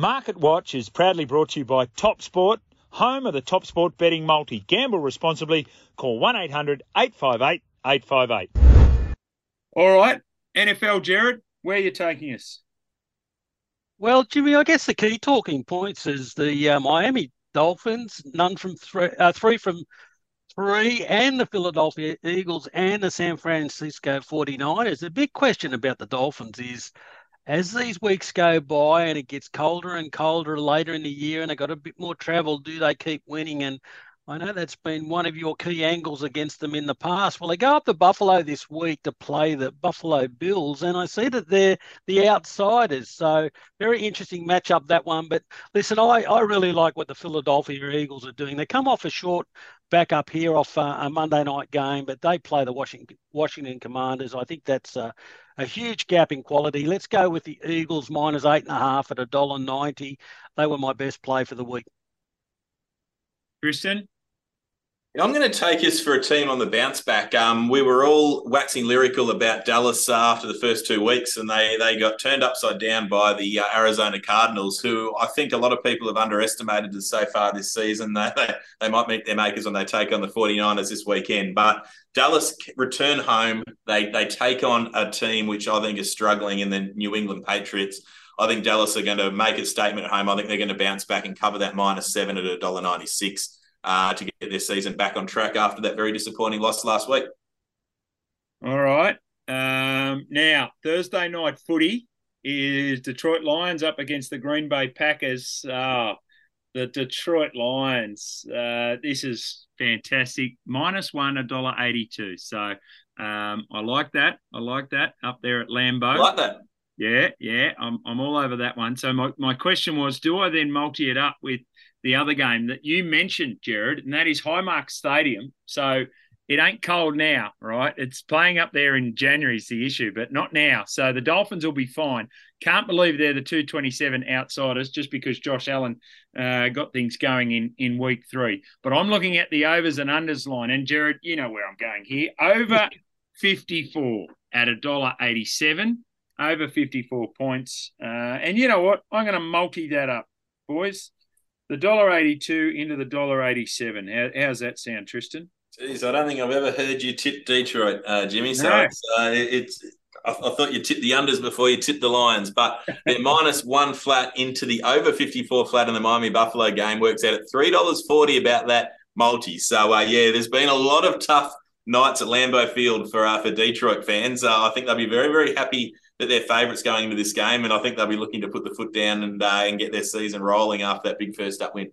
Market Watch is proudly brought to you by Top Sport, home of the Top Sport betting multi. Gamble responsibly. Call 1 800 858 858. All right, NFL, Gerard, where are you taking us? Well, Jimmy, I guess the key talking points is the uh, Miami Dolphins, none from three, uh, three from three, and the Philadelphia Eagles and the San Francisco 49ers. The big question about the Dolphins is as these weeks go by and it gets colder and colder later in the year and they got a bit more travel, do they keep winning? And I know that's been one of your key angles against them in the past. Well, they go up to Buffalo this week to play the Buffalo Bills, and I see that they're the outsiders. So very interesting matchup that one. But listen, I, I really like what the Philadelphia Eagles are doing. They come off a short back up here off uh, a Monday night game, but they play the Washington Washington Commanders. I think that's a, a huge gap in quality. Let's go with the Eagles minus eight and a half at a dollar ninety. They were my best play for the week. Tristan? I'm going to take us for a team on the bounce back. Um, we were all waxing lyrical about Dallas after the first two weeks, and they they got turned upside down by the uh, Arizona Cardinals, who I think a lot of people have underestimated so far this season. They, they, they might meet their makers when they take on the 49ers this weekend. But Dallas return home. They they take on a team which I think is struggling in the New England Patriots. I think Dallas are going to make a statement at home. I think they're going to bounce back and cover that minus seven at a dollar ninety six uh, to get their season back on track after that very disappointing loss last week. All right. Um, now, Thursday night footy is Detroit Lions up against the Green Bay Packers. Uh, the Detroit Lions. Uh, this is fantastic. Minus one, a dollar eighty-two. So um, I like that. I like that up there at Lambeau. I like that. Yeah, yeah. I'm I'm all over that one. So my, my question was, do I then multi it up with the other game that you mentioned, Gerard, and that is Highmark Stadium. So it ain't cold now, right? It's playing up there in January is the issue, but not now. So the Dolphins will be fine. Can't believe they're the 227 outsiders just because Josh Allen uh, got things going in, in week three. But I'm looking at the overs and unders line. And Gerard, you know where I'm going here. Over 54 at a dollar 87, over 54 points. Uh, and you know what? I'm going to multi that up, boys the dollar eighty-two into the dollar eighty-seven. How, how's that sound, Tristan? Jeez, I don't think I've ever heard you tip Detroit, uh, Jimmy. So no. it's, uh, it's I, I, thought you tipped the unders before you tipped the Lions, but they're minus one flat into the over 54 flat in the Miami Buffalo game works out at $3.40 about that multi. So, uh, yeah, there's been a lot of tough nights at Lambeau Field for uh, for Detroit fans. Uh, I think they'll be very, very happy that they're favourites going into this game, and I think they'll be looking to put the foot down and uh, and get their season rolling after that big first up win.